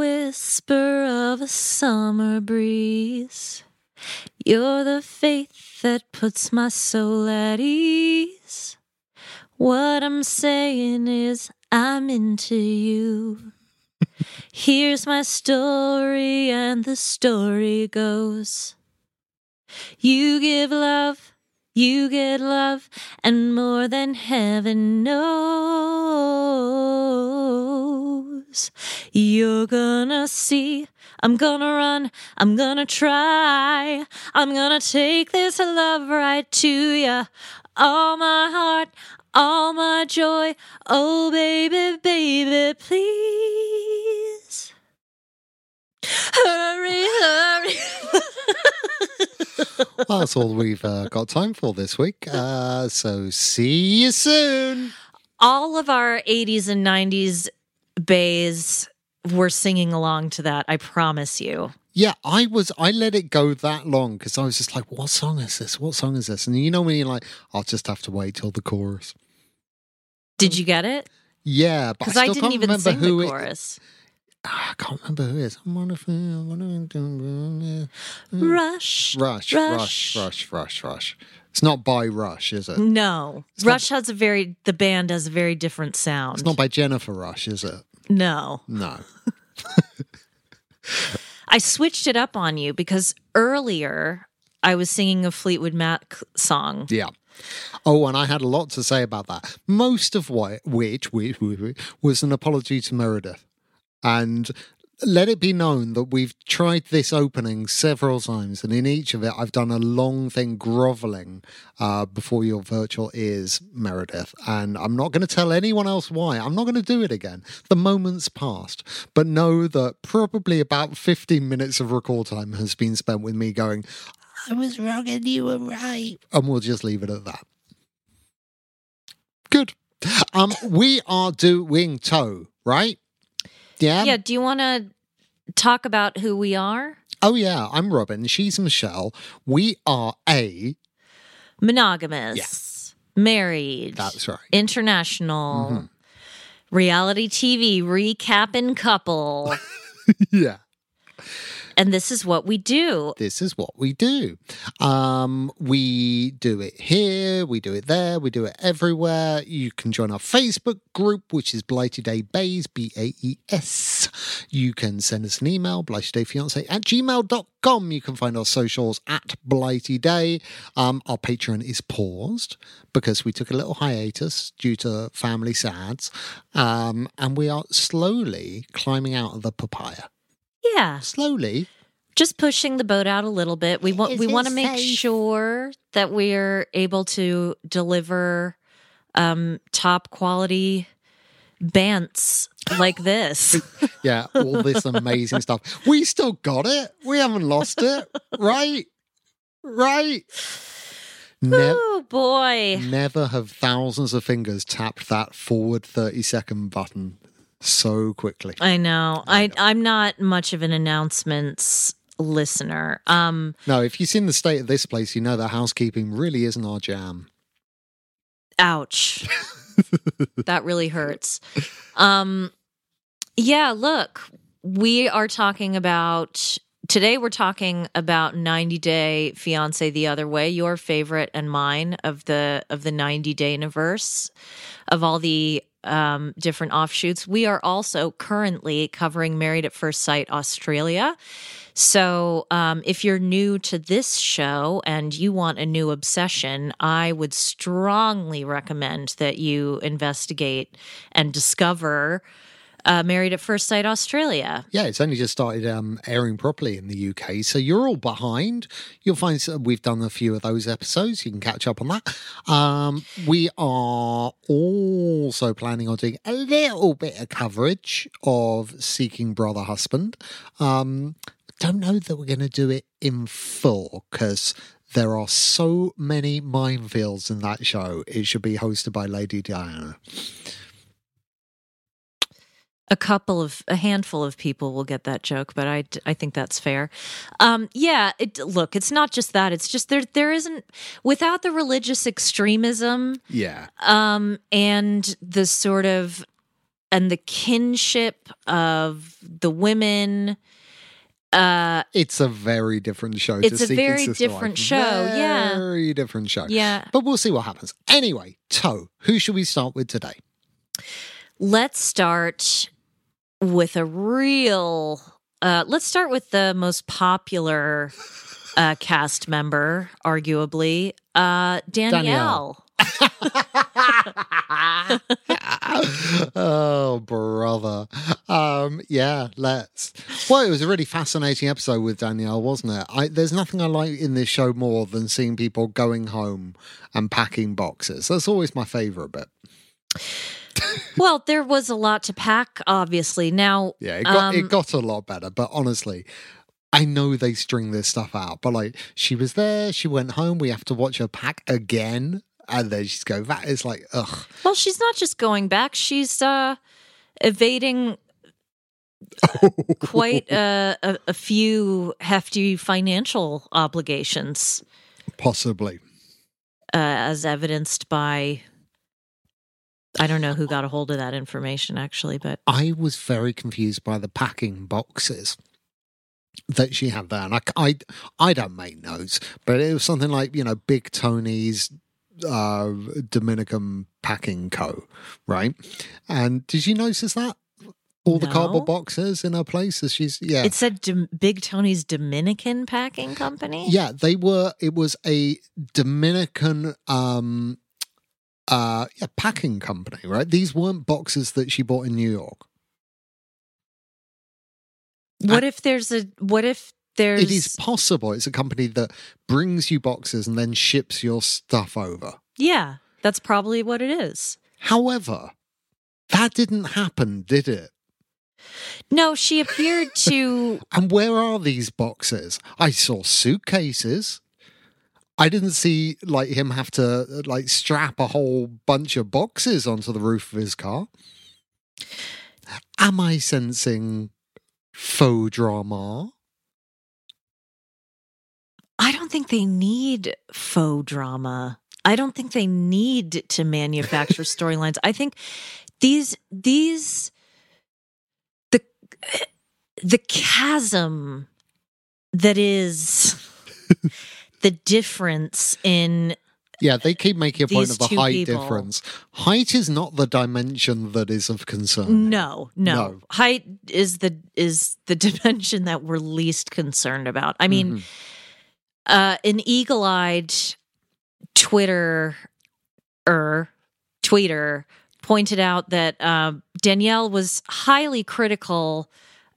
whisper of a summer breeze. You're the faith that puts my soul at ease. What I'm saying is, I'm into you. Here's my story, and the story goes You give love, you get love, and more than heaven knows. You're gonna see, I'm gonna run, I'm gonna try, I'm gonna take this love right to ya. All my heart, all my joy, oh baby, baby, please. Hurry, hurry. Well, that's all we've uh, got time for this week. Uh, so see you soon. all of our 80s and 90s bays were singing along to that, I promise you. Yeah, I was. I let it go that long because I was just like, "What song is this? What song is this?" And you know when you're like, "I'll just have to wait till the chorus." Did you get it? Yeah, Because I, I, didn't even remember sing the who it- chorus. Ah, I can't remember who it is. I'm on a feel, what am I doing? Rush. Rush, rush, rush, rush, rush. It's not by Rush, is it? No. It's not- Rush has a very, the band has a very different sound. It's not by Jennifer Rush, is it? No. No. I switched it up on you because earlier I was singing a Fleetwood Mac song. Yeah. Oh, and I had a lot to say about that. Most of what, which, which, which was an apology to Meredith. And let it be known that we've tried this opening several times, and in each of it, I've done a long thing groveling uh, before your virtual ears, Meredith. And I'm not going to tell anyone else why. I'm not going to do it again. The moment's passed. But know that probably about 15 minutes of record time has been spent with me going, I was wrong and you were right. And we'll just leave it at that. Good. Um, we are doing toe, right? Yeah. Yeah. Do you want to talk about who we are? Oh yeah, I'm Robin. She's Michelle. We are a. Monogamous, yes. married, That's right. international, Mhm. reality TV, recapping couple. Yeah. And this is what we do. This is what we do. Um, we do it here, we do it there, we do it everywhere. You can join our Facebook group, which is Blighty Day Baes, B A E S. You can send us an email, blightydayfiance at gmail.com. You can find our socials at Blighty Day. Um, our Patreon is paused because we took a little hiatus due to family sads. Um, and we are slowly climbing out of the papaya. Yeah. Slowly. just pushing the boat out a little bit. We want we want to make safe? sure that we're able to deliver um, top quality bants like this. Yeah, all this amazing stuff. We still got it. We haven't lost it, right? Right. Never, oh boy. never have thousands of fingers tapped that forward 30 second button so quickly. I know. I I'm not much of an announcements listener. Um No, if you've seen the state of this place, you know that housekeeping really isn't our jam. ouch. that really hurts. Um yeah, look, we are talking about today we're talking about 90 day fiance the other way, your favorite and mine of the of the 90 day universe of all the um, different offshoots. We are also currently covering Married at First Sight Australia. So, um, if you're new to this show and you want a new obsession, I would strongly recommend that you investigate and discover uh, Married at First Sight Australia. Yeah, it's only just started um, airing properly in the UK, so you're all behind. You'll find we've done a few of those episodes. You can catch up on that. Um, we are also planning on doing a little bit of coverage of Seeking Brother Husband. Um, don't know that we're going to do it in full because there are so many minefields in that show. It should be hosted by Lady Diana. A couple of a handful of people will get that joke but i i think that's fair um yeah it look it's not just that it's just there there isn't without the religious extremism Yeah. um and the sort of and the kinship of the women uh It's a very different show. It's a very different Wife. show, yeah. Very different show. yeah But we'll see what happens. Anyway, Toe, who should we start with today? let's start with a real uh let's start with the most popular uh cast member arguably uh danielle, oh, brother. Um, yeah, let's. Well, it was a really fascinating episode with Danielle, wasn't it? I, there's nothing I like in this show more than seeing people going home and packing boxes. That's always my favorite bit. well there was a lot to pack obviously now Yeah, it got um, it got a lot better, but honestly, I know they string this stuff out. But like, she was there, she went home. We have to watch her pack again, and then she's go back. It's like, ugh. well she's not just going back she's uh evading quite a, a, a few hefty financial obligations Possibly. uh, as evidenced by I don't know who got a hold of that information actually, but I was very confused by the packing boxes that she had there, and I, I, I don't make notes, but it was something like you know Big Tony's uh, Dominican Packing Co. Right? And did you notice that? All the No. cardboard boxes in her place as she's yeah it said Dom- Big Tony's Dominican Packing Company. Yeah, they were. It was a Dominican um, uh, yeah, packing company, right? These weren't boxes that she bought in New York. What if there's a what if there's It is possible. It's a company that brings you boxes and then ships your stuff over. Yeah, that's probably what it is. However, that didn't happen, did it? No, she appeared to And where are these boxes? I saw suitcases. I didn't see like him have to like strap a whole bunch of boxes onto the roof of his car. Am I sensing faux drama? I don't think they need faux drama. I don't think they need to manufacture storylines. I think these these the the chasm that is the difference in Yeah, they keep making a point of the height people. difference. Height is not the dimension that is of concern. no, no, No. height is the is the dimension that we're least concerned about. I mean, Mhm. uh, an eagle-eyed Twitter er tweeter pointed out that um, Danielle was highly critical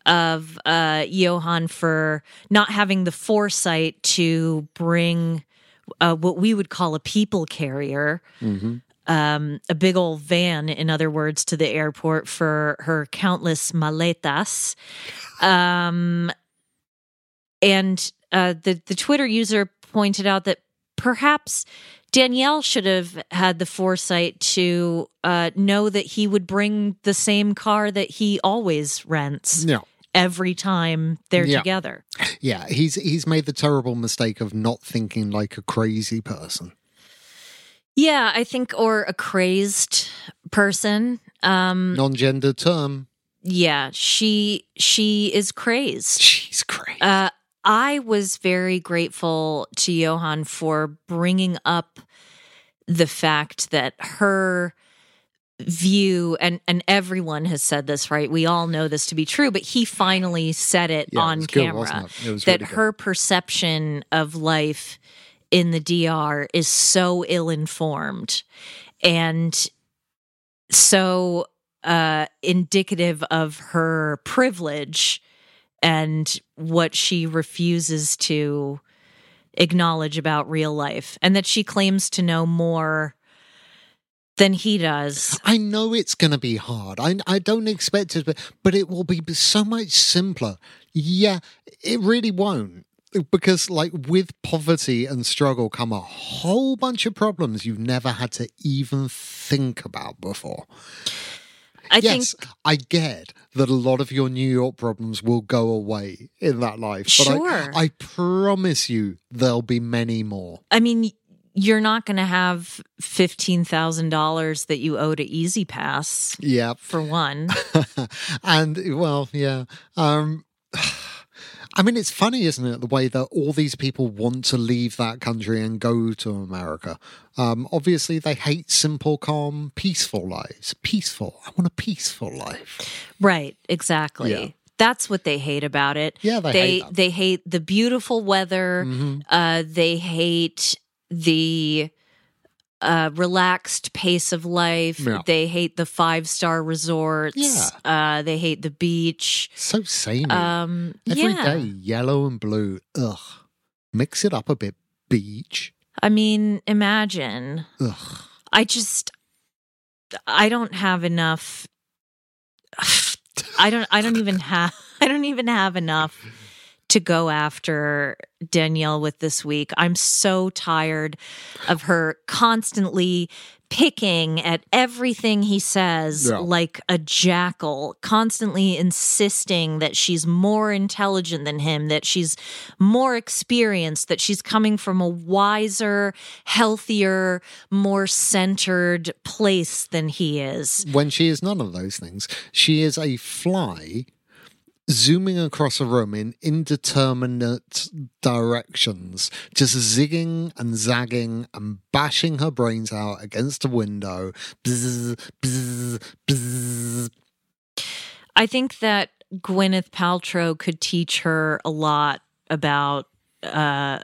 of uh, Yohan for not having the foresight to bring uh, what we would call a people carrier, um, a big old van, in other words, to the airport for her countless maletas. Um, and uh, the the Twitter user pointed out that perhaps Danielle should have had the foresight to uh, know that he would bring the same car that he always rents Yeah. Every time they're Yeah. together. Yeah, he's he's made the terrible mistake of not thinking like a crazy person. Yeah, I think, or a crazed person. Um, Non-gender term. yeah, she she is crazed. She's crazy. Uh, I was very grateful to Yohan for bringing up the fact that her view and and everyone has said this right we all know this to be true but he finally said it Yeah, on good, camera it? It that her perception of life in the DR is so ill informed and so uh indicative of her privilege and what she refuses to acknowledge about real life and that she claims to know more than he does. I know it's going to be hard. I I don't expect it, but, but it will be so much simpler. Yeah, it really won't. Because, like, with poverty and struggle come a whole bunch of problems you've never had to even think about before. I yes, think I get that a lot of your New York problems will go away in that life. But I- Sure. I, promise you there'll be many more. I mean you're not going to have $15,000 that you owe to E-ZPass Yeah. for one. and well, yeah. Um I mean, it's funny, isn't it, the way that all these people want to leave that country and go to America. Um, obviously, they hate simple, calm, peaceful lives. Peaceful. I want a peaceful life. Right, exactly. Yeah. That's what they hate about it. Yeah, they they hate. Mm-hmm. they hate the beautiful weather. Uh, they hate the uh, relaxed pace of life. Yeah. They hate the five star resorts. Yeah. Uh, they hate the beach. So samey. Um, Every yeah. day, yellow and blue. Ugh. Mix it up a bit. Beach. I mean, imagine. Ugh. I just, I don't have enough. I don't. I don't even have. I don't even have enough to go after Danielle with this week. I'm so tired of her constantly picking at everything he says Yeah. like a jackal, constantly insisting that she's more intelligent than him, that she's more experienced, that she's coming from a wiser, healthier, more centered place than he is. when she is none of those things. She is a fly zooming across a room in indeterminate directions, just zigging and zagging and bashing her brains out against a window. Bzz, bzz, bzz. I think that Gwyneth Paltrow could teach her a lot about uh,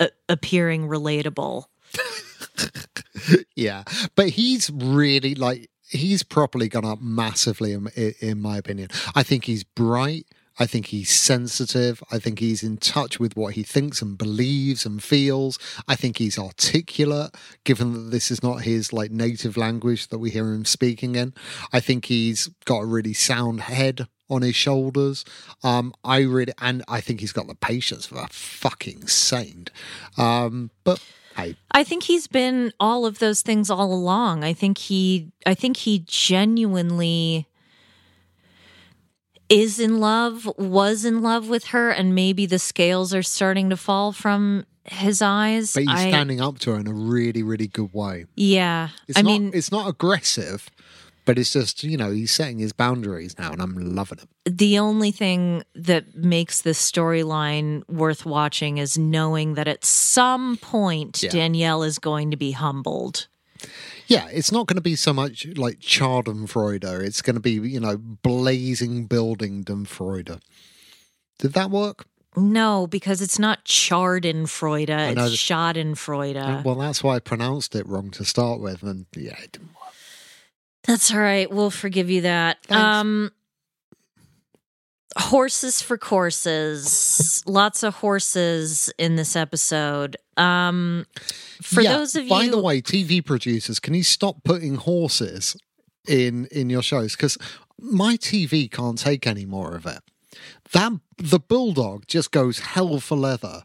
a- appearing relatable. Yeah, but he's really like he's properly gone up massively in, in my opinion. I think he's bright. I think he's sensitive. I think he's in touch with what he thinks and believes and feels. I think he's articulate, given that this is not his like native language that we hear him speaking in. I think he's got a really sound head on his shoulders. Um, I really, and I think he's got the patience for a fucking saint. Um, but hey, I think he's been all of those things all along. I think he I think he genuinely is in love, was in love with her, and maybe the scales are starting to fall from his eyes. but he's I- standing up to her in a really, really good way. yeah. It's I not, mean, it's not aggressive, but it's just you know he's setting his boundaries now, and I'm loving it. the only thing that makes this storyline worth watching is knowing that at some point Yeah. Danielle is going to be humbled. Yeah, it's not going to be so much like Schadenfreude. It's going to be you know blazing building Freude. Did that work? No, because it's not Schadenfreude, it's Schadenfreude. well, that's why I pronounced it wrong to start with, and yeah, it didn't work. That's all right. We'll forgive you that. Thanks. Um horses for courses. Lots of horses in this episode. Um, for Yeah, those of by you, By the way, TV producers, can you stop putting horses in in your shows? Because my TV can't take any more of it. That the bulldog just goes hell for leather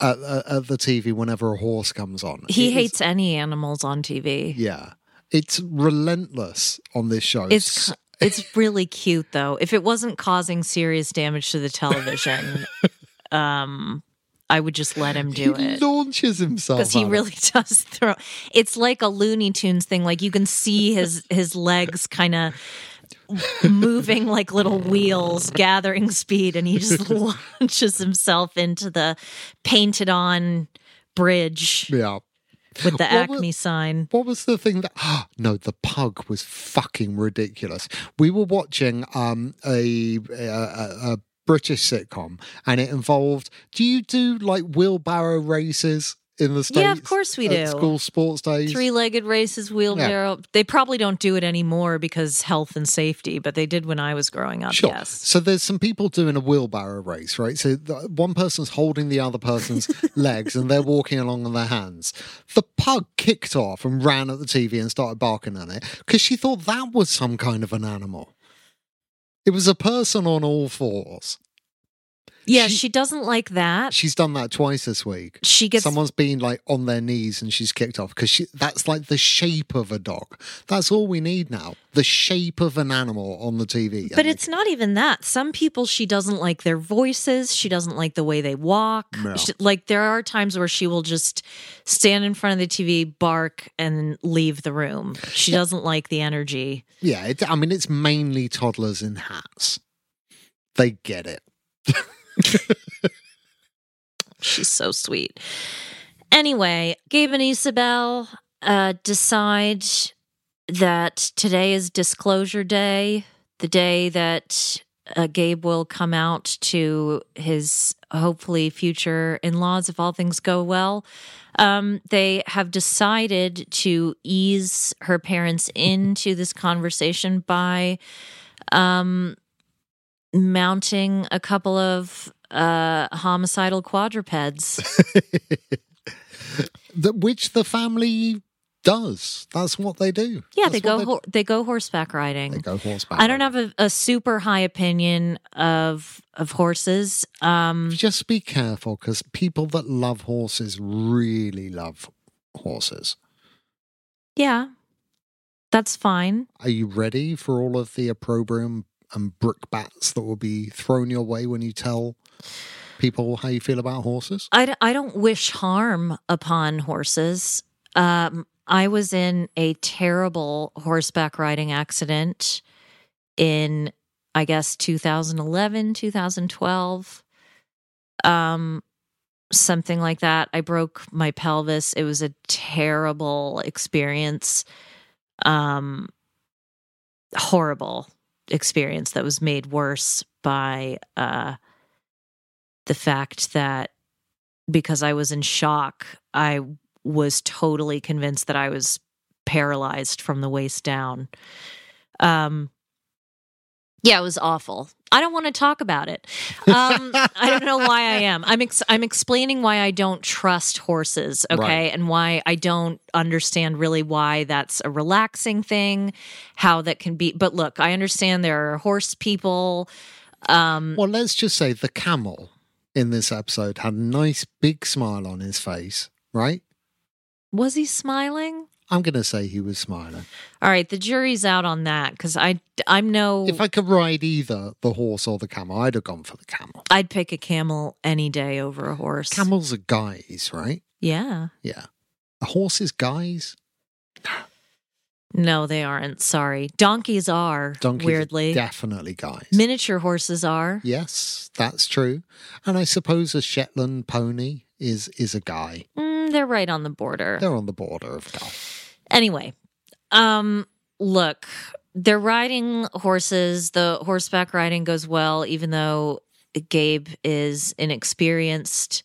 at, at, at the TV whenever a horse comes on. he It is- hates any animals on TV. Yeah, it's relentless on this show. It's it's really cute though. If it wasn't causing serious damage to the television, um, I would just let him do he it. launches himself because he at it. really does throw it's like a looney tunes thing like you can see his his legs kind of moving like little wheels gathering speed and he just launches himself into the painted on bridge yeah. With the What acme sign What was the thing that? no, the pug was fucking ridiculous. We were watching um a a, a, a British sitcom, and it involved. Do you do like wheelbarrow races in the states? Yeah, of course we do. School sports days. three-legged races wheelbarrow they probably don't do it anymore because health and safety but they did when i was growing up Sure. yes So there's some people doing a wheelbarrow race, right? So the, one person's holding the other person's legs and they're walking along on their hands. The pug kicked off and ran at the TV and started barking at it because she thought that was some kind of an animal. It was a person on all fours. Yeah She- she doesn't like that She's done that twice this week. she gets Someone's been like on their knees and she's kicked off because that's like the shape of a dog. That's all we need now. The shape of an animal on the TV. But it's not even that. Some people she doesn't like their voices. She doesn't like the way they walk. No. She- like there are times where she will just stand in front of the TV, bark, and leave the room. She doesn't like the energy. Yeah, it, I mean, it's mainly toddlers in hats. They get it. She's so sweet. Anyway, Gabe and Isabel uh, decide that today is disclosure day, the day that uh, Gabe will come out to his hopefully future in laws if all things go well. Um, they have decided to ease her parents into this conversation by um, mounting a couple of uh, homicidal quadrupeds. The, which the family does. That's what they do. Yeah, That's they go what ho- they go horseback riding. They go horseback. I don't riding. have a, a super high opinion of of horses. Um, Just be careful because people that love horses really love horses. yeah, that's fine. Are you ready for all of the opprobrium and brickbats that will be thrown your way when you tell people how you feel about horses? I, d- I don't wish harm upon horses. Um, I was in a terrible horseback riding accident in, I guess, 2011, 2012. Um, something like that. I broke my pelvis. It was a terrible experience. Um, horrible experience that was made worse by uh the fact that because I was in shock, I was totally convinced that I was paralyzed from the waist down. Um, yeah, it was awful. I don't want to talk about it. Um, I don't know why I am. I'm ex- I'm explaining why I don't trust horses, okay, Right. and why I don't understand really why that's a relaxing thing, how that can be. But look, I understand there are horse people. Um, Well, let's just say the camel in this episode had a nice big smile on his face, right? was he smiling? I'm going to say he was smiling. All right, the jury's out on that because I I'm no. If I could ride either the horse or the camel, I'd have gone for the camel. I'd pick a camel any day over a horse. Camels are guys, right? Yeah. Yeah. A horse is guys. No, they aren't. Sorry. Donkeys are. Donkeys weirdly. are definitely guys. Miniature horses are. yes, that's true. And I suppose a Shetland pony is is a guy. Mm, they're right on the border. They're on the border of guy. Anyway, um, look, they're riding horses. The horseback riding goes well, even though Gabe is inexperienced.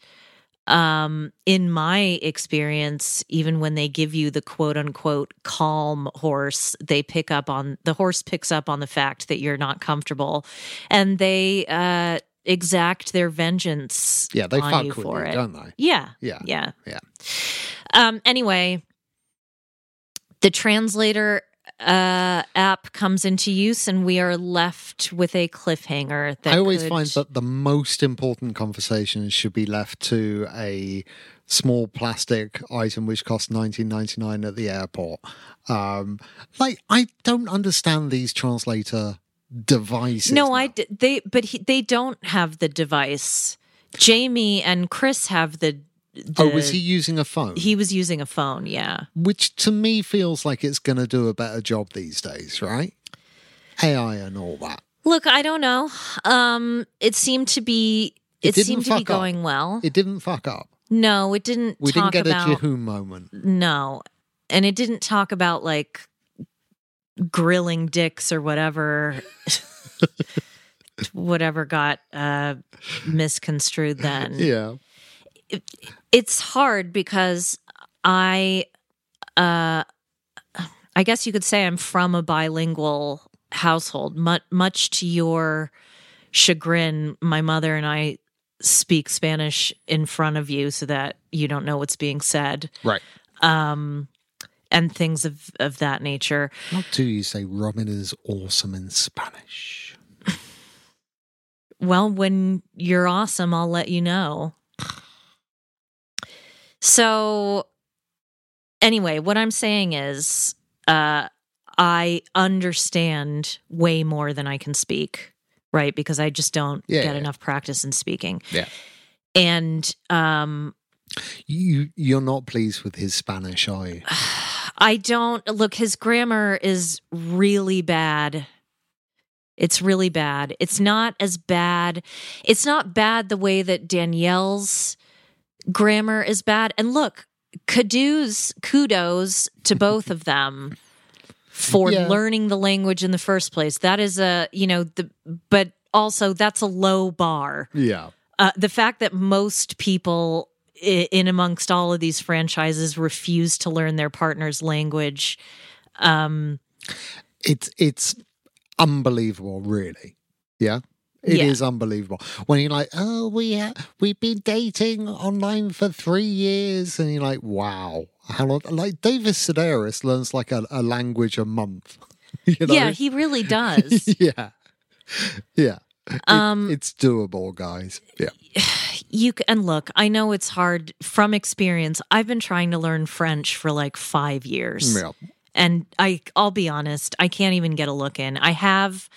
um, in my experience, even when they give you the quote unquote calm horse, they pick up on the horse picks up on the fact that you're not comfortable, and they uh, exact their vengeance. Yeah, they fuck with for you, it. don't they? Yeah, Yeah. yeah, Yeah. Um. Anyway, the translator uh app comes into use and we are left with a cliffhanger that I always could- find that the most important conversations should be left to a small plastic item which costs 19.99 at the airport. Um, like I don't understand these translator devices. No, now. I d- they but he, they don't have the device. Jeymi and Kris have the. The Oh, was he using a phone? He was using a phone. Yeah. which to me feels like it's going to do a better job these days, right? AI and all that. Look, I don't know. Um, it seemed to be. It It, seemed to be fuck up. going well. It didn't fuck up. no, it didn't. We didn't get about, a Jehu moment. No, and it didn't talk about like grilling dicks or whatever. whatever got uh misconstrued then. Yeah. It's hard because I uh I guess you could say I'm from a bilingual household. Much much to your chagrin, my mother and I speak Spanish in front of you so that you don't know what's being said. Right. Um and things of of that nature. What do you say Robin is awesome in Spanish? Well, when you're awesome, I'll let you know. So, anyway, what I'm saying is, uh, I understand way more than I can speak, right? Because I just don't Yeah, get yeah. enough practice in speaking. Yeah. And um, You you're not pleased with his Spanish, are you? I don't look, his grammar is really bad. It's really bad. It's not as bad. It's not bad the way that Danielle's grammar is bad. And look, kudos, kudos to both of them for Yeah. learning the language in the first place. That is a, you know, the, but also that's a low bar Yeah. uh, the fact that most people in amongst all of these franchises refuse to learn their partner's language um It's it's unbelievable, really. Yeah. It is Yeah. unbelievable. When you're like, oh, we ha- we've been dating online for three years, and you're like, wow, how long? Like David Sedaris learns like a, a language a month. you know? yeah he really does yeah, yeah. It- Um, it's doable, guys. Yeah, you and look i know it's hard from experience i've been trying to learn french for like five years yeah. and I I'll be honest, I can't even get a look in. I have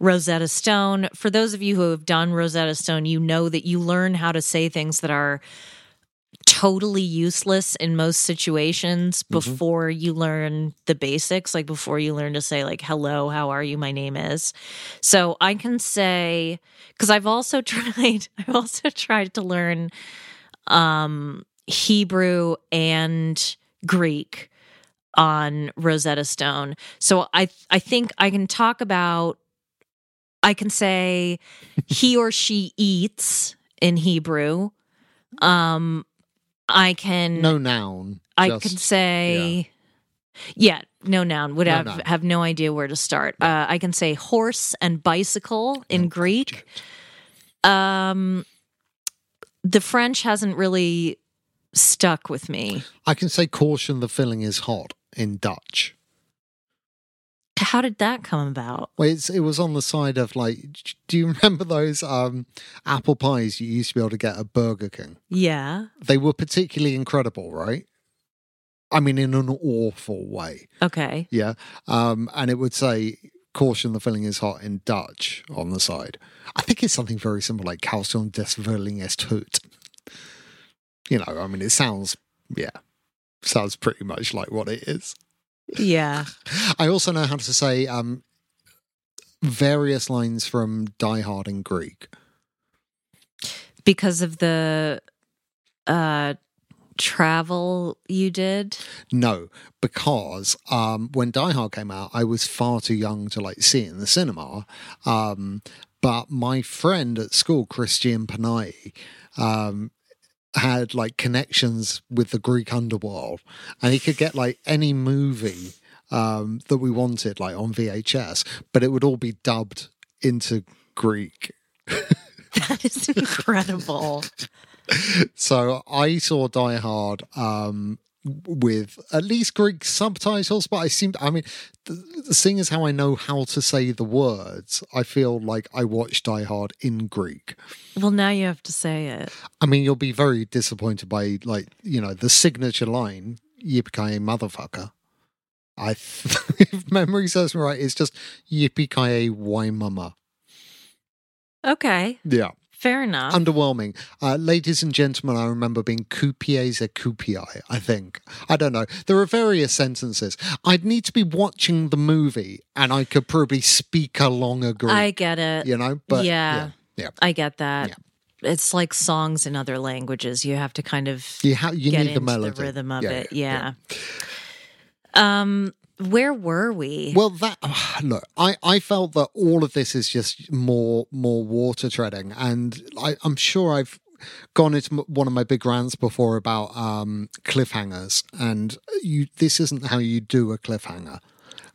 Rosetta Stone. For those of you who have done Rosetta Stone, you know that you learn how to say things that are totally useless in most situations before you learn the basics, like before you learn to say like hello, how are you, my name is. So I can say cuz I've also tried I've also tried to learn um Hebrew and Greek on Rosetta Stone. So I I think I can talk about I can say he or she eats in Hebrew. Um I can No noun. I just- can say yeah. no noun would No have noun. have no idea where to start. Uh, I can say horse and bicycle in Greek. Um the French hasn't really stuck with me. I can say caution. The filling is hot in Dutch. How did that come about? Well, it's, it was on the side of like. Do you remember those um, apple pies you used to be able to get at Burger King? Yeah. They were particularly incredible, right? I mean, in an awful way. Okay. Yeah. Um, and it would say, caution, the filling is hot in Dutch on the side. I think it's something very simple like caution des Verling ist hot. You know, I mean, it sounds, yeah, sounds pretty much like what it is. Yeah. I also know how to say um, various lines from Die Hard in Greek. Because of the uh travel you did? No, because um, when Die Hard came out, I was far too young to like see it in the cinema. Um, but my friend at school, Christian Panay, um, had like connections with the Greek underworld, and he could get like any movie um, that we wanted, like on VHS, but it would all be dubbed into Greek. That is incredible. So I saw Die Hard um, with at least Greek subtitles, but I seem, I mean, the, seeing as how I know how to say the words, I feel like I watched Die Hard in Greek. well, now you have to say it. I mean, you'll be very disappointed by, like, you know, the signature line, yippee motherfucker. I, if memory serves me right, it's just yippee ki why mama. Okay, Yeah. Fair enough. underwhelming. Uh, ladies and gentlemen, I remember being coupiers et coupii, I think. I don't know. There are various sentences. I'd need to be watching the movie and I could probably speak along a Greek, I get it. you know? But yeah, yeah. I get that. Yeah. It's like songs in other languages. You have to kind of You, ha- you get need into the melody. rhythm of Yeah, it. yeah, Yeah. Um, where were we? Well, that look, I, I felt that all of this is just more more water treading, and I, I'm sure I've gone into one of my big rants before about um, cliffhangers, and you this isn't how you do a cliffhanger.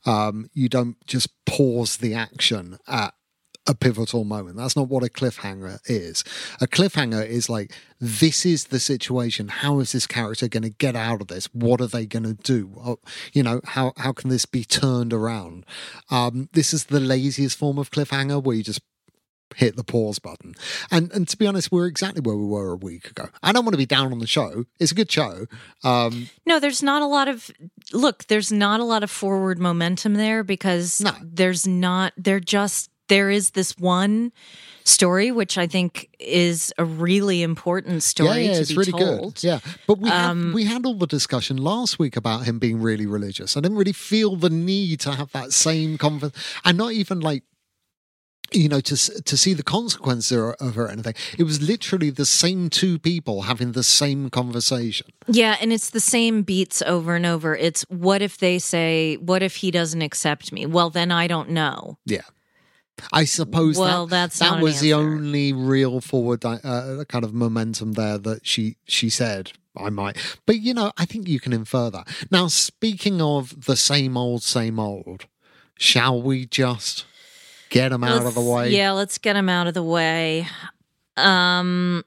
Um, you don't just pause the action at a pivotal moment. That's not what a cliffhanger is. A cliffhanger is like, this is the situation. How is this character going to get out of this? What are they going to do? Oh, you know, how, how can this be turned around? Um, this is the laziest form of cliffhanger where you just hit the pause button. And and to be honest, we're exactly where we were a week ago. I don't want to be down on the show. It's a good show. Um, no, there's not a lot of look. There's not a lot of forward momentum there because No. there's not. They're just there is this one story which I think is a really important story yeah, yeah, it's really told. good. Yeah, but we Um, had, we had all the discussion last week about him being really religious. I didn't really feel the need to have that same conversation, and not even like you know to to see the consequences of or anything. It was literally the same two people having the same conversation. Yeah, and it's the same beats over and over. It's what if they say, "What if he doesn't accept me?" Well, then I don't know. Yeah. I suppose Well, that, that's that not an was the only real forward uh, kind of momentum there that she she said I might. But you know, I think you can infer that. Now, speaking of the same old, same old, shall we just get them out of the way? Yeah, let's get them out of the way. Um,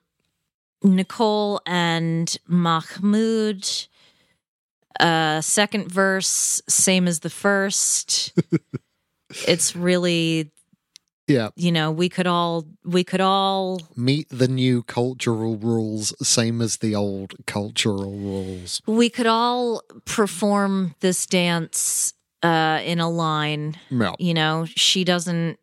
Nicole and Mahmoud. Uh, second verse, same as the first. it's really, yeah. you know, we could all, we could all Meet the new cultural rules, same as the old cultural rules. we could all perform this dance uh in a line Yeah. you know she doesn't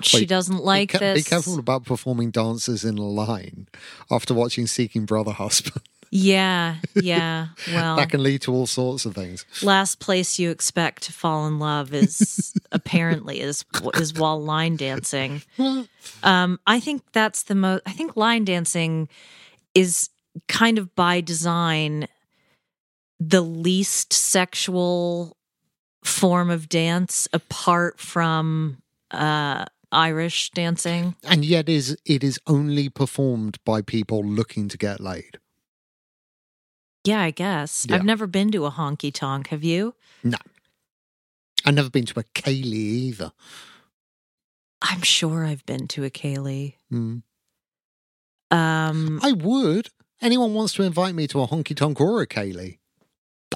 she Wait, doesn't like be, ca- this be careful about performing dances in a line after watching Seeking Brother Husband. Yeah yeah well that can lead to all sorts of things. last place you expect to fall in love is apparently is is while line dancing um i think that's the most i think line dancing is kind of by design the least sexual form of dance apart from uh irish dancing and yet is it is only performed by people looking to get laid. Yeah i guess Yeah. i've never been to a honky tonk have you No, I've never been to a ceilidh either. i'm sure i've been to a ceilidh Mm. um I would. Anyone wants to invite me to a honky tonk or a ceilidh?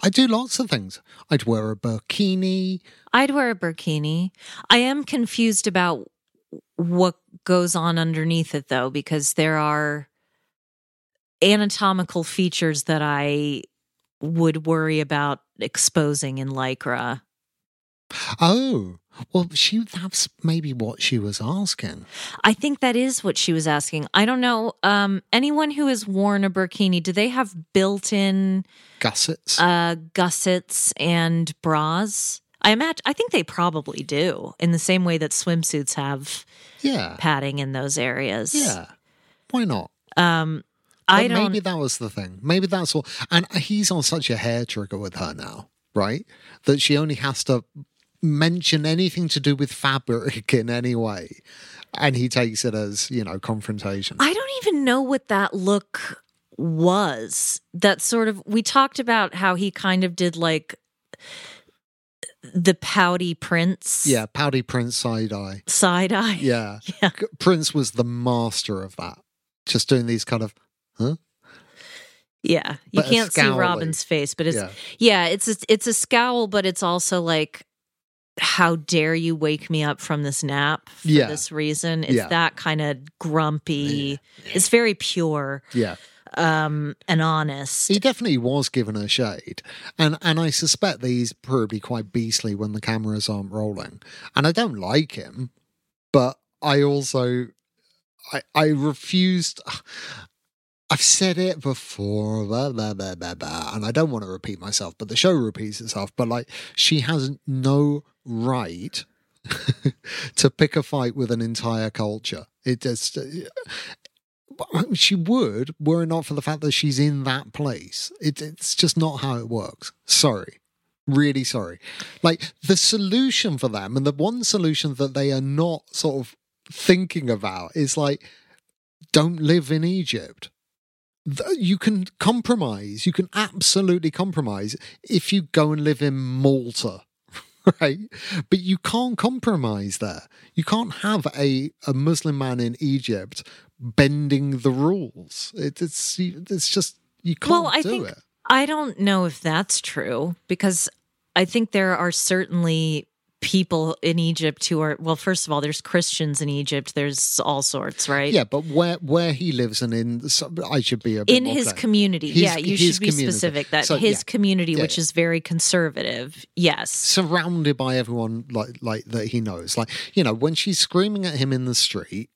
I do lots of things. I'd wear a burkini. I'd wear a burkini. I am confused about what goes on underneath it though, because there are anatomical features that I would worry about exposing in lycra. Oh, well, she that's maybe what she was asking. I think that is what she was asking. I don't know. Um, anyone who has worn a burkini, do they have built-in Gussets. uh, gussets and bras? I imagine. I think they probably do, in the same way that swimsuits have yeah. padding in those areas. Yeah. Why not? Um, I don't. Maybe that was the thing. Maybe that's all. And he's on such a hair trigger with her now, right? That she only has to mention anything to do with fabric in any way. And he takes it as, you know, confrontation. I don't even know what that look was that sort of we talked about how he kind of did like the pouty prince Yeah, Pouty Prince side eye. side eye Yeah. Yeah. Prince was the master of that. Just doing these kind of, huh? Yeah, you But can't see. Robin's face, but it's Yeah. yeah, it's a, it's a scowl, but it's also like, how dare you wake me up from this nap for Yeah. this reason? It's Yeah. that kind of grumpy. It's very pure Yeah. um, and honest. He definitely was given a shade. And and I suspect that he's probably quite beastly when the cameras aren't rolling. And I don't like him, but I also I I refused I've said it before, blah, blah, blah, blah, blah, and I don't want to repeat myself, but the show repeats itself. But like, she has no right to pick a fight with an entire culture. It just, she would were it not for the fact that she's in that place. It, it's just not how it works. Sorry. Really sorry. Like the solution for them, and the one solution that they are not sort of thinking about is like, don't live in Egypt. You can compromise. You can absolutely compromise if you go and live in Malta right? But you can't compromise there. You can't have a, a Muslim man in Egypt bending the rules. It, it's it's just you can't well, I do think it. I don't know if that's true because I think there are certainly people in Egypt who are well. First of all, there's Christians in Egypt. There's all sorts, right? Yeah, but where where he lives and in so- I should be a bit in his clear. community. His- yeah, you should be community. specific that So, his yeah. community, Yeah, which yeah. is very conservative, yes. surrounded by everyone like like that he knows. Like you know when she's screaming at him in the street.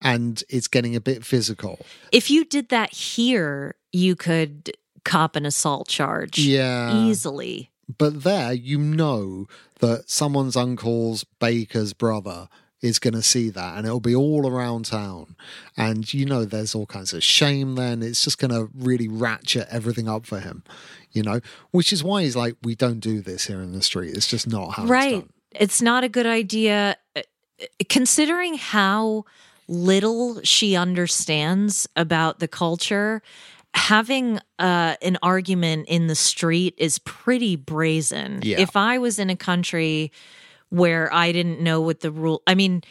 And it's getting a bit physical. If you did that here, you could cop an assault charge Yeah. easily. But there, you know that someone's uncle's baker's brother is going to see that and it'll be all around town. And you know, there's all kinds of shame then. It's just going to really ratchet everything up for him, you know, which is why he's like, we don't do this here in the street. It's just not how right. it's done. It's not a good idea. uh, Considering how little she understands about the culture, having uh, an argument in the street is pretty brazen. Yeah. If I was in a country where I didn't know what the rule, I mean,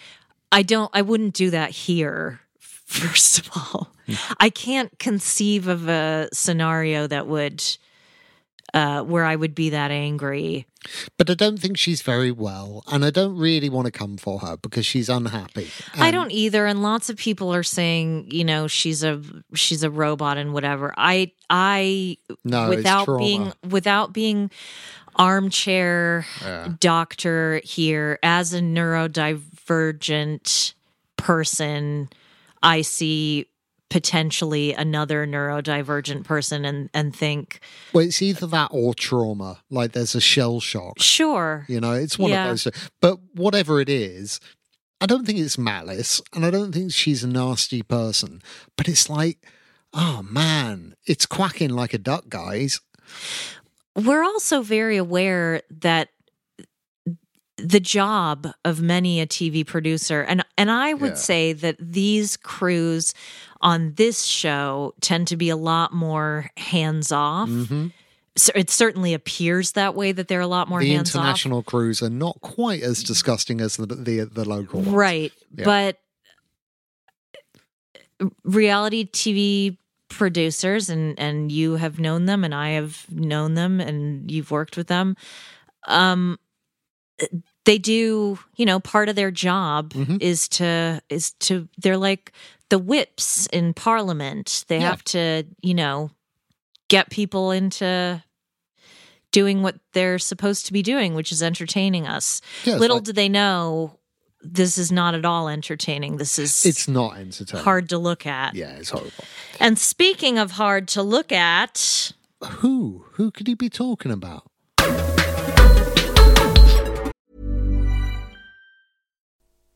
I don't, I wouldn't do that here. First of all, I can't conceive of a scenario that would, uh, where I would be that angry. But I don't think she's very well. And I don't really want to come for her because she's unhappy. I don't either, and lots of people are saying, you know, she's a she's a robot and whatever. I I No, without being without being armchair doctor here as a neurodivergent person, I see potentially another neurodivergent person and and think, Well, it's either that or trauma. Like there's a shell shock. sure, You know, it's one Yeah. of those. But whatever it is, I don't think it's malice, and I don't think she's a nasty person. But it's like, oh man, it's quacking like a duck, guys. we're also very aware that the job of many a TV producer and and I would Yeah. say that these crews on this show tend to be a lot more hands off. hmm So it certainly appears that way that they're a lot more The hands off. international crews are not quite as disgusting as the the, the local ones. Right. Yeah. But reality TV producers and and you have known them and I have known them and you've worked with them um they do you know part of their job Mhm. is to is to they're like the whips in parliament they Yeah. have to you know get people into doing what they're supposed to be doing which is entertaining us Yeah, little like- do they know this is not at all entertaining this is it's not entertaining. hard to look at Yeah, it's horrible. and speaking of hard to look at Who? Who could he be talking about?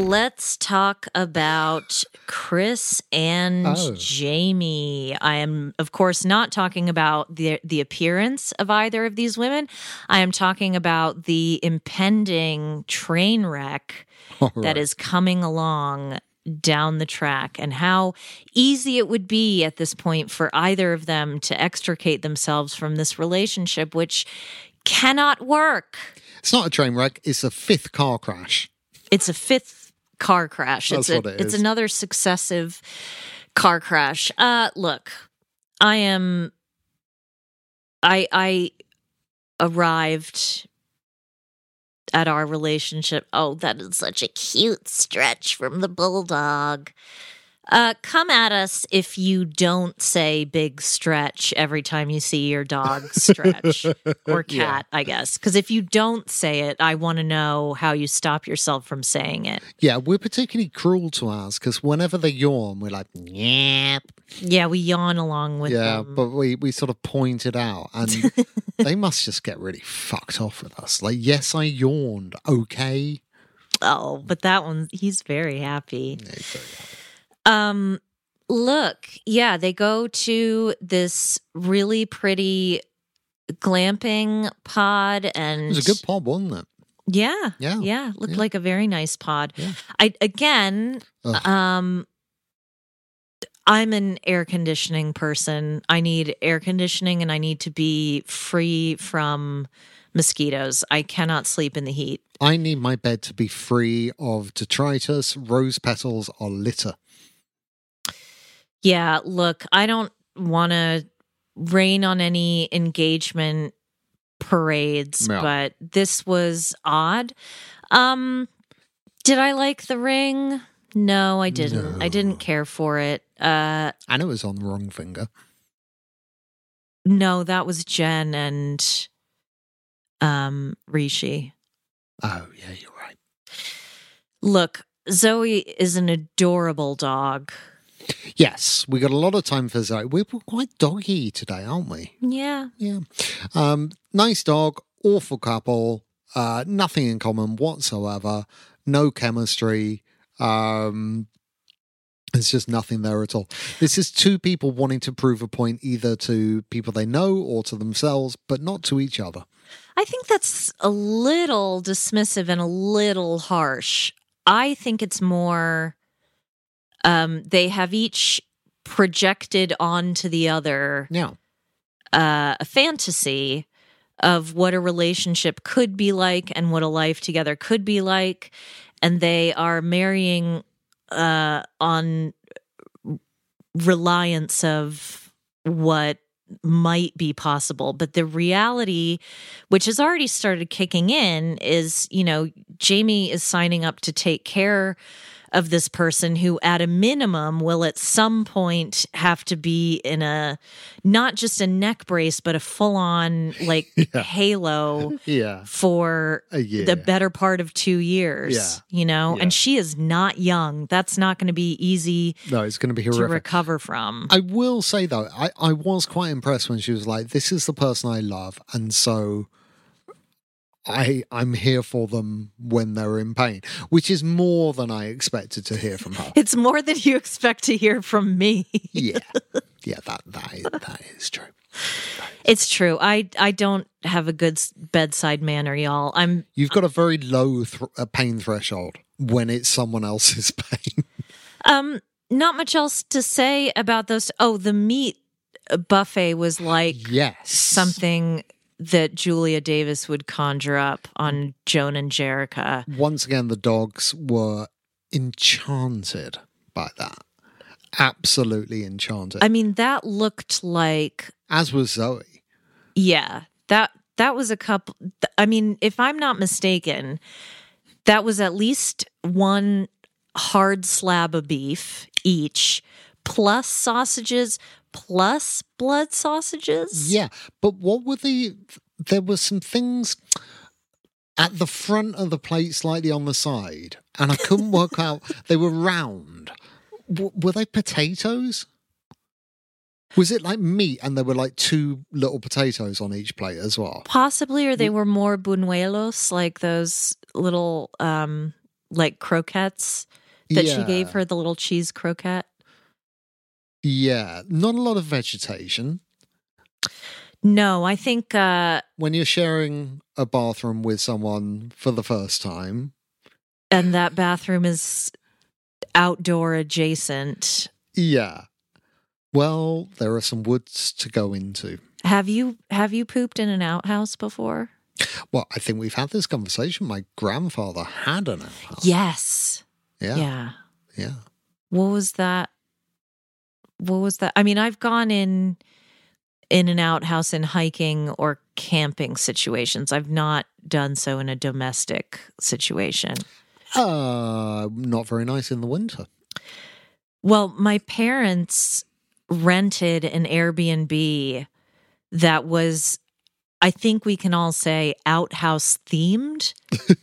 Let's talk about Kris and Oh. Jeymi. I am, of course, not talking about the the appearance of either of these women. I am talking about the impending train wreck All that right. is coming along down the track and how easy it would be at this point for either of them to extricate themselves from this relationship which cannot work. It's not a train wreck, it's a fifth car crash. It's a fifth car crash. That's it's a, it it's another successive car crash. Uh look, I am I I arrived at our relationship. Oh, that is such a cute stretch from the bulldog. Uh, come at us if you don't say big stretch every time you see your dog stretch or Yeah. cat, I guess. Because if you don't say it, I want to know how you stop yourself from saying it. Yeah, we're particularly cruel to ours because whenever they yawn, we're like, yep. Yeah, we yawn along with yeah, them. but we, we sort of point it out and they must just get really fucked off with us. Like, yes, I yawned. Okay. oh, but that one, he's very happy. Um, look, yeah, they go to this really pretty glamping pod, and It was a good pod, wasn't it? Yeah, Yeah, yeah, looked yeah. like a very nice pod. Yeah. I again, Ugh. um, I'm an air conditioning person. I need air conditioning, and I need to be free from mosquitoes. I cannot sleep in the heat. I need my bed to be free of detritus, rose petals, or litter. Yeah, look, I don't want to rain on any engagement parades, Yeah. but this was odd. Um did I like the ring? No, I didn't. I didn't care for it. Uh And it was on the wrong finger. no, that was Jen and um Rishi. Oh, yeah, you're right. Look, Zoe is an adorable dog. Yes, we got a lot of time for Zoe. We were quite doggy today, aren't we? Yeah. Yeah. Um, nice dog, awful couple, uh, nothing in common whatsoever, no chemistry. Um, there's just nothing there at all. This is two people wanting to prove a point either to people they know or to themselves, but not to each other. I think that's a little dismissive and a little harsh. I think it's more um they have each projected onto the other Yeah. uh, a fantasy of what a relationship could be like and what a life together could be like and they are marrying uh on reliance of what might be possible but the reality which has already started kicking in is you know Jeymi is signing up to take care of this person who, at a minimum, will at some point have to be in a not just a neck brace, but a full on like halo Yeah. for uh, A year. the better part of two years. Yeah. You know, Yeah. and she is not young. That's not going to be easy No, it's going to be horrific. to recover from. I will say though, I, I was quite impressed when she was like, "This is the person I love," and so I I'm here for them when they're in pain, which is more than I expected to hear from her. it's more than you expect to hear from me. yeah, yeah, that that is, that is true. It's true. I I don't have a good bedside manner, y'all. I'm You've got a very low th- uh, pain threshold when it's someone else's pain. um not much else to say about those. Oh, the meat buffet was like yes, something that Julia Davis would conjure up on mm. Joan and Jericha. Once again, the dogs were enchanted by that. Absolutely enchanted. I mean, that looked like As was Zoe. yeah, that that was a couple. I mean, if I'm not mistaken, that was at least one hard slab of beef each, plus sausages, plus blood sausages. Yeah, but what were the? There were some things at the front of the plate, slightly on the side, and I couldn't work out. They were round. W- were they potatoes? Was it like meat, and there were like two little potatoes on each plate as well? Possibly, or they were more buñuelos, like those little um like croquettes that she gave her, the little cheese croquette. Yeah, not a lot of vegetation. No, I think uh When you're sharing a bathroom with someone for the first time, and that bathroom is outdoor adjacent. yeah. Well, there are some woods to go into. Have you have you pooped in an outhouse before? Well, I think we've had this conversation. My grandfather had an outhouse. Yes. Yeah. Yeah. Yeah. What was that? What was that? I mean, I've gone in in an outhouse in hiking or camping situations. I've not done so in a domestic situation. Uh, not very nice in the winter. Well, my parents rented an Airbnb that was, I think we can all say, outhouse themed.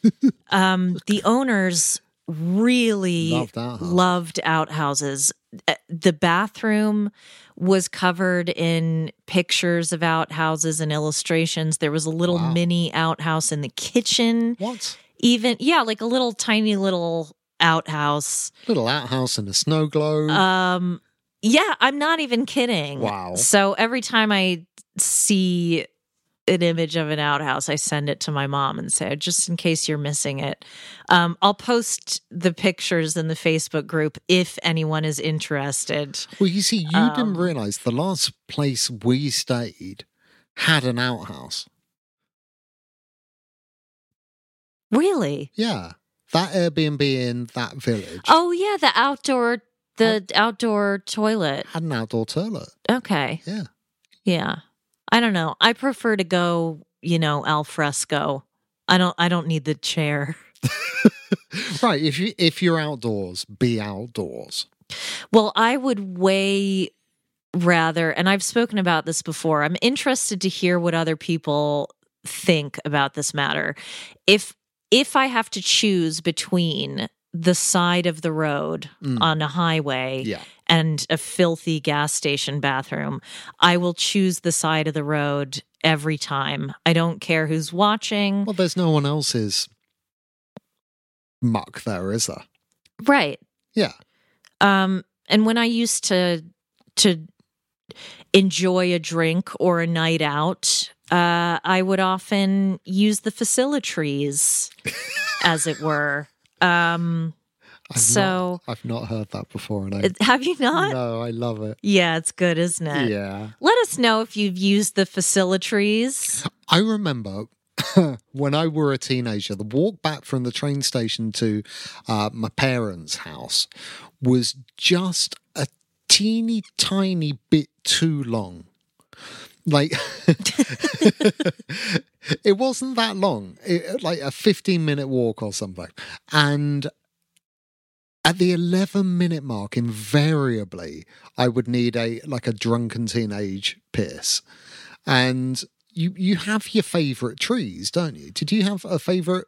um, the owners really Loved outhouses. loved outhouses. Uh, The bathroom was covered in pictures of outhouses and illustrations. There was a little Wow. mini outhouse in the kitchen. What? Even, yeah, like a little tiny little outhouse. Little outhouse in a snow globe. Um, yeah, I'm not even kidding. Wow. So every time I see an image of an outhouse, I send it to my mom and say, just in case you're missing it. Um, I'll post the pictures in the Facebook group if anyone is interested. well, you see, you um, didn't realize the last place we stayed had an outhouse. Really? Yeah. That Airbnb in that village Oh yeah, the outdoor the outdoor toilet. had an outdoor toilet. Okay. Yeah. Yeah. I don't know. I prefer to go, you know, al fresco. I don't I don't need the chair. Right. If you if you're outdoors, be outdoors. Well, I would way rather, and I've spoken about this before. I'm interested to hear what other people think about this matter. If if I have to choose between the side of the road Mm. on a highway Yeah. And a filthy gas station bathroom, I will choose the side of the road every time. I don't care who's watching. Well, there's no one else's muck there, is there? right. Yeah. Um, and when I used to to enjoy a drink or a night out, uh, I would often use the facilities, as it were. Um, I've So- not, I've not heard that before, and I have you not? no, I love it. Yeah, it's good, isn't it? Yeah, Let us know if you've used the facilitries. I remember when I were a teenager, the walk back from the train station to uh, my parents' house was just a teeny tiny bit too long. Like it wasn't that long, it, like a 15 minute walk or something. And At the 11 minute mark, invariably, I would need a like a drunken teenage piss. And you you have your favorite trees, don't you? Did you have a favorite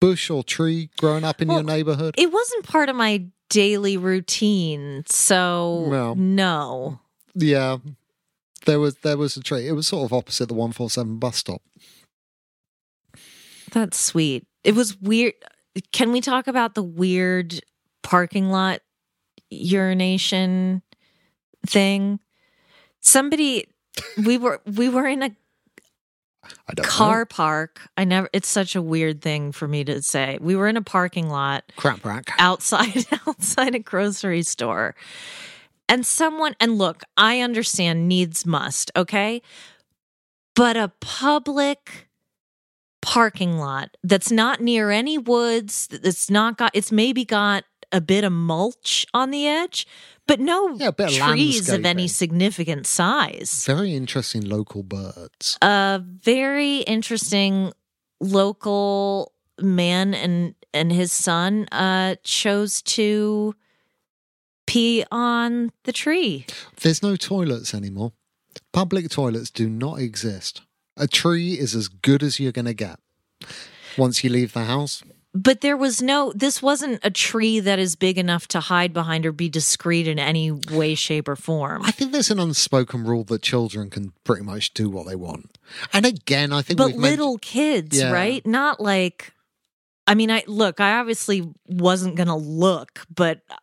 bush or tree growing up in Well, your neighborhood? It wasn't part of my daily routine, so Well. no. Yeah. There was there was a tree. It was sort of opposite the 147 bus stop. That's sweet. It was weird. Can we talk about the weird parking lot urination thing? Somebody we were we were in a car know. park. I never it's such a weird thing for me to say. We were in a parking lot crap rack. outside outside a grocery store. And someone and look, I understand needs must, okay? But a public parking lot that's not near any woods, that's not got it's maybe got a bit of mulch on the edge, but no Yeah, bit of trees of any significant size. Very interesting local birds. A very interesting local man and and his son uh chose to pee on the tree. There's no toilets anymore. Public toilets do not exist. A tree is as good as you're going to get. Once you leave the house, But there was no this wasn't a tree that is big enough to hide behind or be discreet in any way shape or form. I think there's an unspoken rule that children can pretty much do what they want. And again, I think but little kids, Yeah. right? Not like I mean, I look, I obviously wasn't going to look, but uh,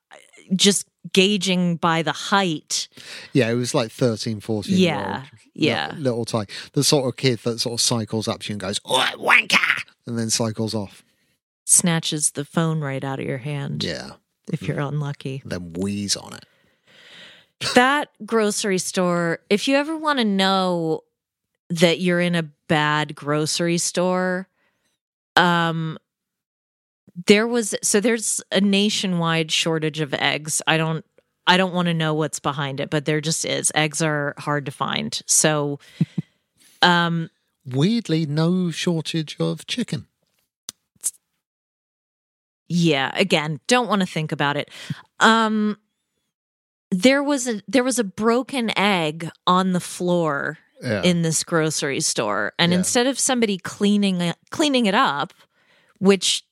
just gauging by the height. yeah, it was like 13, 14 Yeah, yeah. li- little type. The sort of kid that sort of cycles up to you and goes, oh, wanker, and then cycles off. Snatches the phone right out of your hand Yeah, if you're unlucky. then wheeze on it. that grocery store, if you ever want to know that you're in a bad grocery store, um there was so there's a nationwide shortage of eggs. I don't I don't want to know what's behind it, but there just is. Eggs are hard to find. So um Weirdly, no shortage of chicken. Yeah again don't want to think about it um there was a there was a broken egg on the floor Yeah. in this grocery store and Yeah. instead of somebody cleaning cleaning it up which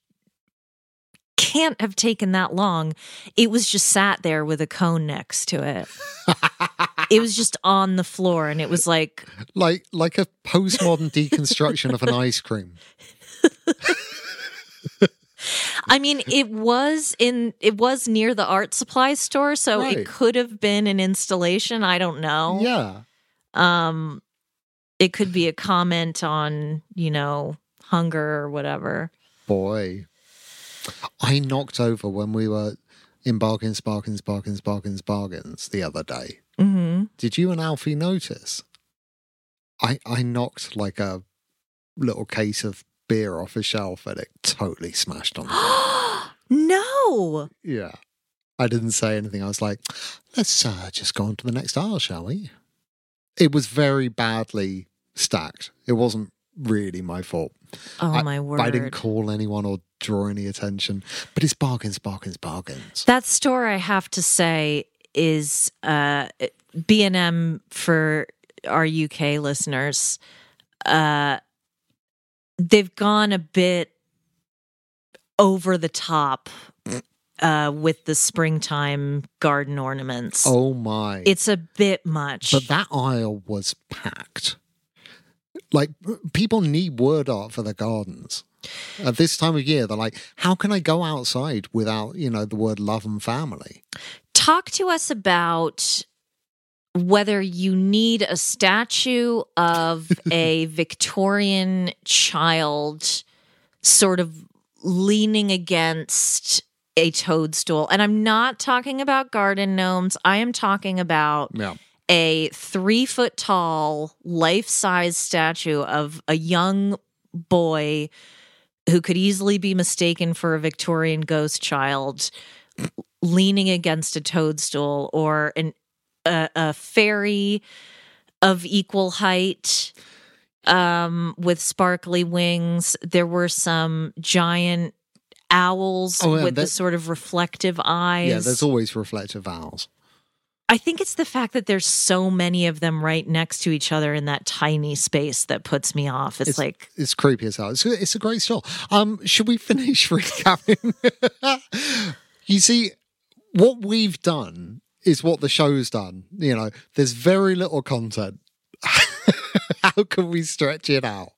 can't have taken that long it was just sat there with a cone next to it it was just on the floor and it was like like like a postmodern deconstruction of an ice cream. I mean, it was in it was near the art supply store, so Right. it could have been an installation. I don't know. Yeah. Um, it could be a comment on you know hunger or whatever. Boy. I knocked over when we were in bargains, bargains, bargains, bargains, bargains the other day. hmm Did you and Alfie notice? I I knocked like a little case of beer off a shelf and it totally smashed on the no, Yeah. I didn't say anything. I was like, let's uh, just go on to the next aisle, shall we? It was very badly stacked. It wasn't really my fault. oh I- my word! I didn't call anyone or draw any attention. But it's bargains, bargains, bargains. That store, I have to say, is uh, B and M for our UK listeners. Uh, they've gone a bit over the top uh, with the springtime garden ornaments. Oh my. It's a bit much. But that aisle was packed. Like people need word art for their gardens. At this time of year, they're like, how can I go outside without, you know, the word love and family? Talk to us about whether you need a statue of a Victorian child sort of leaning against a toadstool. And I'm not talking about garden gnomes. I am talking about Yeah. a three foot tall, life size statue of a young boy who could easily be mistaken for a Victorian ghost child leaning against a toadstool or an a, a fairy of equal height um with sparkly wings there were some giant owls Oh, yeah, with the sort of reflective eyes. Yeah, there's always reflective owls. I think it's the fact that there's so many of them right next to each other in that tiny space that puts me off. It's, like it's creepy as hell. It's, it's a great show. Um, should we finish recapping? you see, what we've done is what the show's done. You know, there's very little content. How can we stretch it out?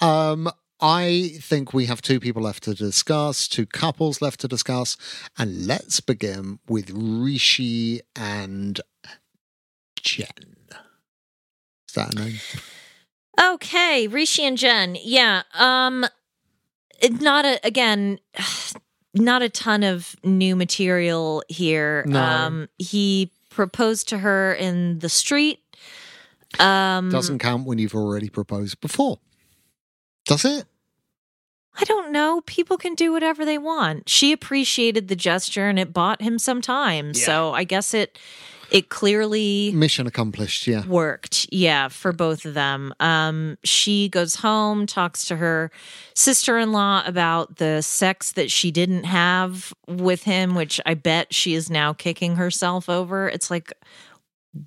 Um, I think we have two people left to discuss, two couples left to discuss, and let's begin with Rishi and Jen. Is that a name? Okay, Rishi and Jen. Yeah. Um not a again not a ton of new material here. No. Um he proposed to her in the street. Um Doesn't count when you've already proposed before. Does it? I don't know. People can do whatever they want. She appreciated the gesture and it bought him some time. So I guess it it clearly Mission accomplished, yeah. worked yeah for both of them um she goes home talks to her sister-in-law about the sex that she didn't have with him which i bet she is now kicking herself over it's like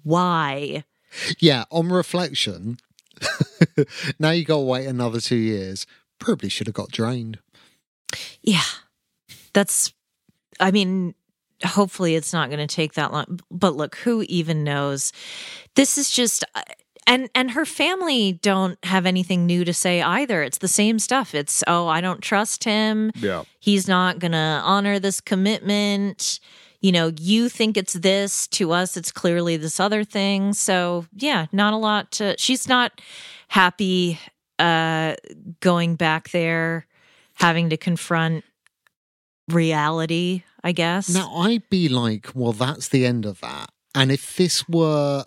why Yeah, on reflection, now you got to wait another two years. Probably should have got drained. yeah that's i mean hopefully it's not going to take that long but look who even knows? This is just uh, and and her family don't have anything new to say either. It's the same stuff. It's oh i don't trust him. Yeah. he's not going to honor this commitment. You know you think it's this to us it's clearly this other thing. So yeah not a lot to she's not happy uh going back there having to confront reality i guess Now, I'd be like, well, that's the end of that. And if this were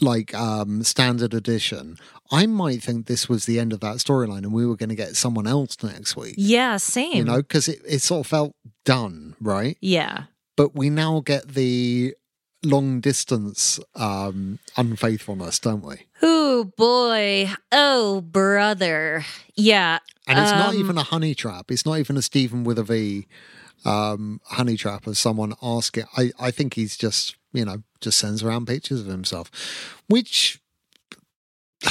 like um standard edition, I might think this was the end of that storyline and we were going to get someone else next week. yeah same You know, because it, it sort of felt done, right? yeah But we now get the long distance um unfaithfulness, don't we? oh boy oh brother yeah And it's not Um, even a honey trap. It's not even a Stephen with a V um, honey trap of someone asking. I, I think he's just, you know, just sends around pictures of himself, which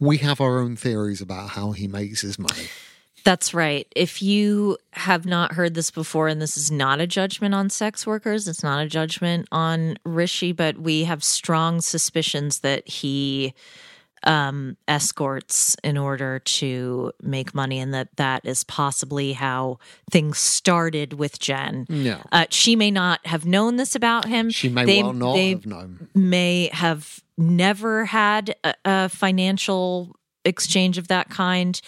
we have our own theories about how he makes his money. That's right. If you have not heard this before, and this is not a judgment on sex workers, it's not a judgment on Rishi, but we have strong suspicions that he um, escorts in order to make money, and that that is possibly how things started with Jen. Yeah. Uh, she may not have known this about him. She may They- well not have known. may have never had a, a financial exchange of that kind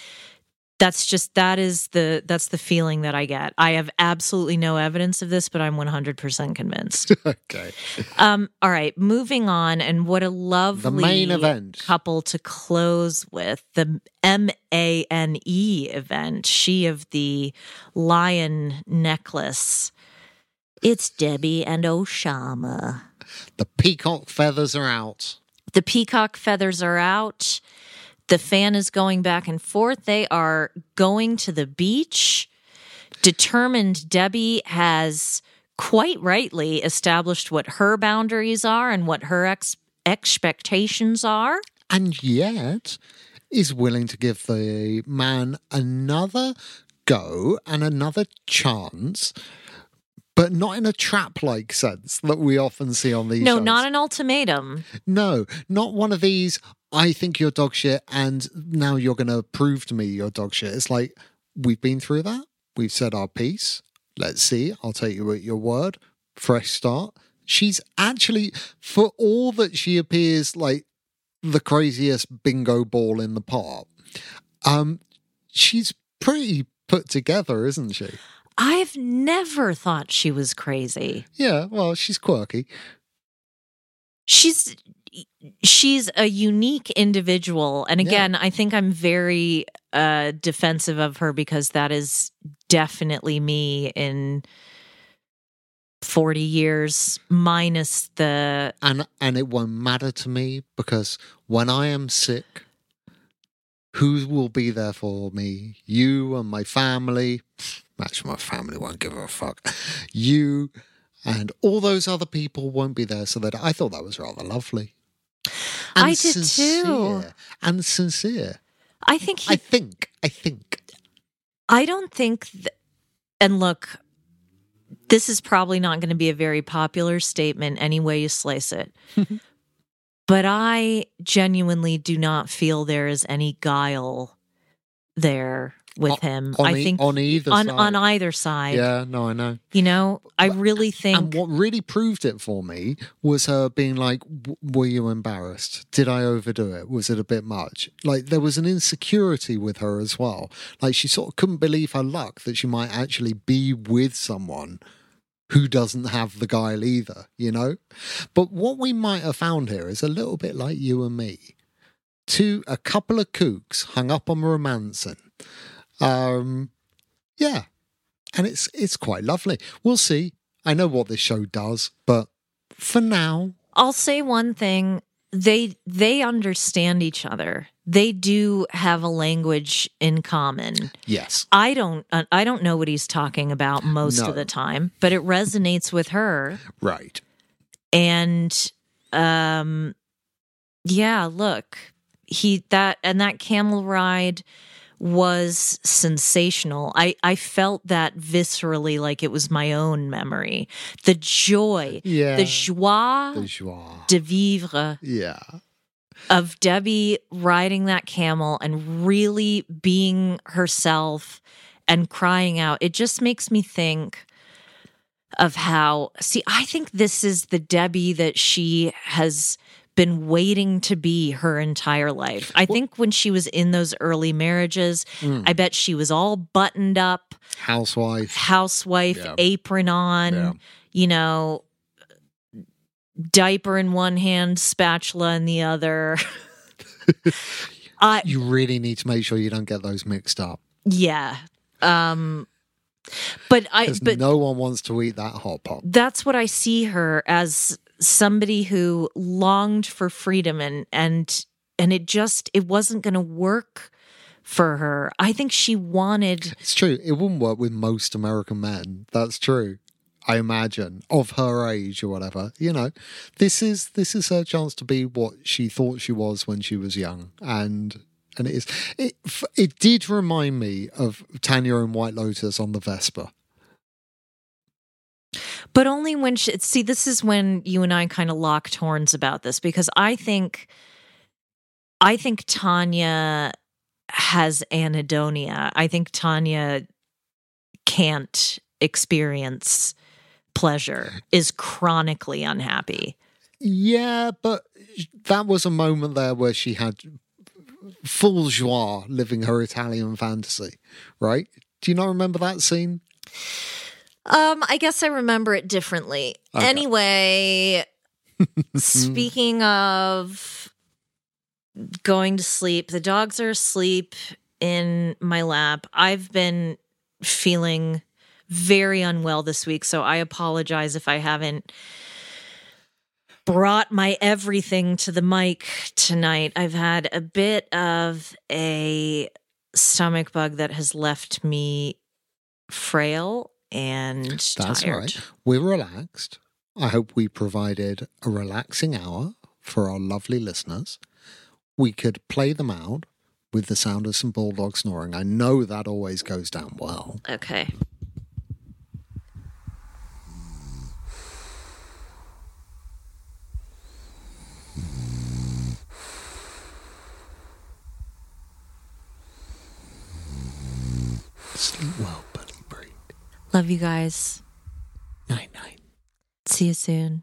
that's just that is the that's the feeling that i get i have absolutely no evidence of this but i'm 100% convinced Okay. um all right moving on and what a lovely main event. couple to close with the M A N E event she of the lion necklace it's debbie and Oussama The peacock feathers are out. the peacock feathers are out. The fan is going back and forth. They are going to the beach. Determined Debbie has quite rightly established what her boundaries are and what her ex- expectations are. and yet is willing to give the man another go and another chance, but not in a trap like sense that we often see on these no, shows. not an ultimatum. no, not one of these. I think you're dog shit, and now you're going to prove to me you're dog shit. It's like we've been through that. We've said our piece. Let's see. I'll take you at your word. Fresh start. She's actually, for all that she appears like the craziest bingo ball in the pot, um, she's pretty put together, isn't she? I've never thought she was crazy. Yeah, well, she's quirky. she's she's a unique individual and Yeah. again i think i'm very uh defensive of her because that is definitely me in 40 years minus the And and it won't matter to me because when I am sick, who will be there for me? You and my family. Actually, my family won't give a fuck. You and all those other people won't be there. So that I thought that was rather lovely. I did too. And sincere. I think he I think. I think. I don't think, th- and look, this is probably not going to be a very popular statement any way you slice it. but I genuinely do not feel there is any guile there with him. on I e- think on either on, side. on either side. Yeah, no, I know. You know, I really think. And what really proved it for me was her being like, "W- Were you embarrassed? Did I overdo it? Was it a bit much? Like, there was an insecurity with her as well. Like, she sort of couldn't believe her luck that she might actually be with someone who doesn't have the guile either, you know? But what we might have found here is a little bit like you and me. Two, a couple of kooks hung up on romancing. Um, yeah, and it's it's quite lovely. We'll see. I know what this show does, but for now, I'll say one thing. They they understand each other. They do have a language in common. yes, I don't I don't know what he's talking about most No. of the time, but it resonates with her right. and um yeah, look. He that and that camel ride was sensational. I I felt that viscerally like it was my own memory. The joy, Yeah. the joie The joie. de vivre Yeah. of Debbie riding that camel and really being herself and crying out. It just makes me think of how, see, I think this is the Debbie that she has been waiting to be her entire life. I think when she was in those early marriages, I bet she was all buttoned up, Housewife. housewife, Yeah. apron on, Yeah. you know, diaper in one hand, spatula in the other. I You really need to make sure you don't get those mixed up. yeah. Um but I but no one wants to eat that hot pot. that's what I see her as somebody who longed for freedom and and and it just it wasn't going to work for her. I think she wanted It's true. It wouldn't work with most American men. That's true. I imagine of her age or whatever. You know, this is this is her chance to be what she thought she was when she was young, and and it is. It it did remind me of Tanya and White Lotus on the Vespa. But only when she see this is when you and I kind of locked horns about this because I think I think Tanya has anhedonia. I think Tanya can't experience pleasure is chronically unhappy. Yeah, but that was a moment there where she had full joie living her Italian fantasy, right? Do you not remember that scene? Um, I guess I remember it differently. Okay. Anyway, speaking of going to sleep, the dogs are asleep in my lap. I've been feeling very unwell this week, so I apologize if I haven't brought my everything to the mic tonight. I've had a bit of a stomach bug that has left me frail and That's tired. right. We're relaxed. I hope we provided a relaxing hour for our lovely listeners. We could play them out with the sound of some bulldog snoring. I know that always goes down well. Okay. Sleep well. Love you guys. Night night. See you soon.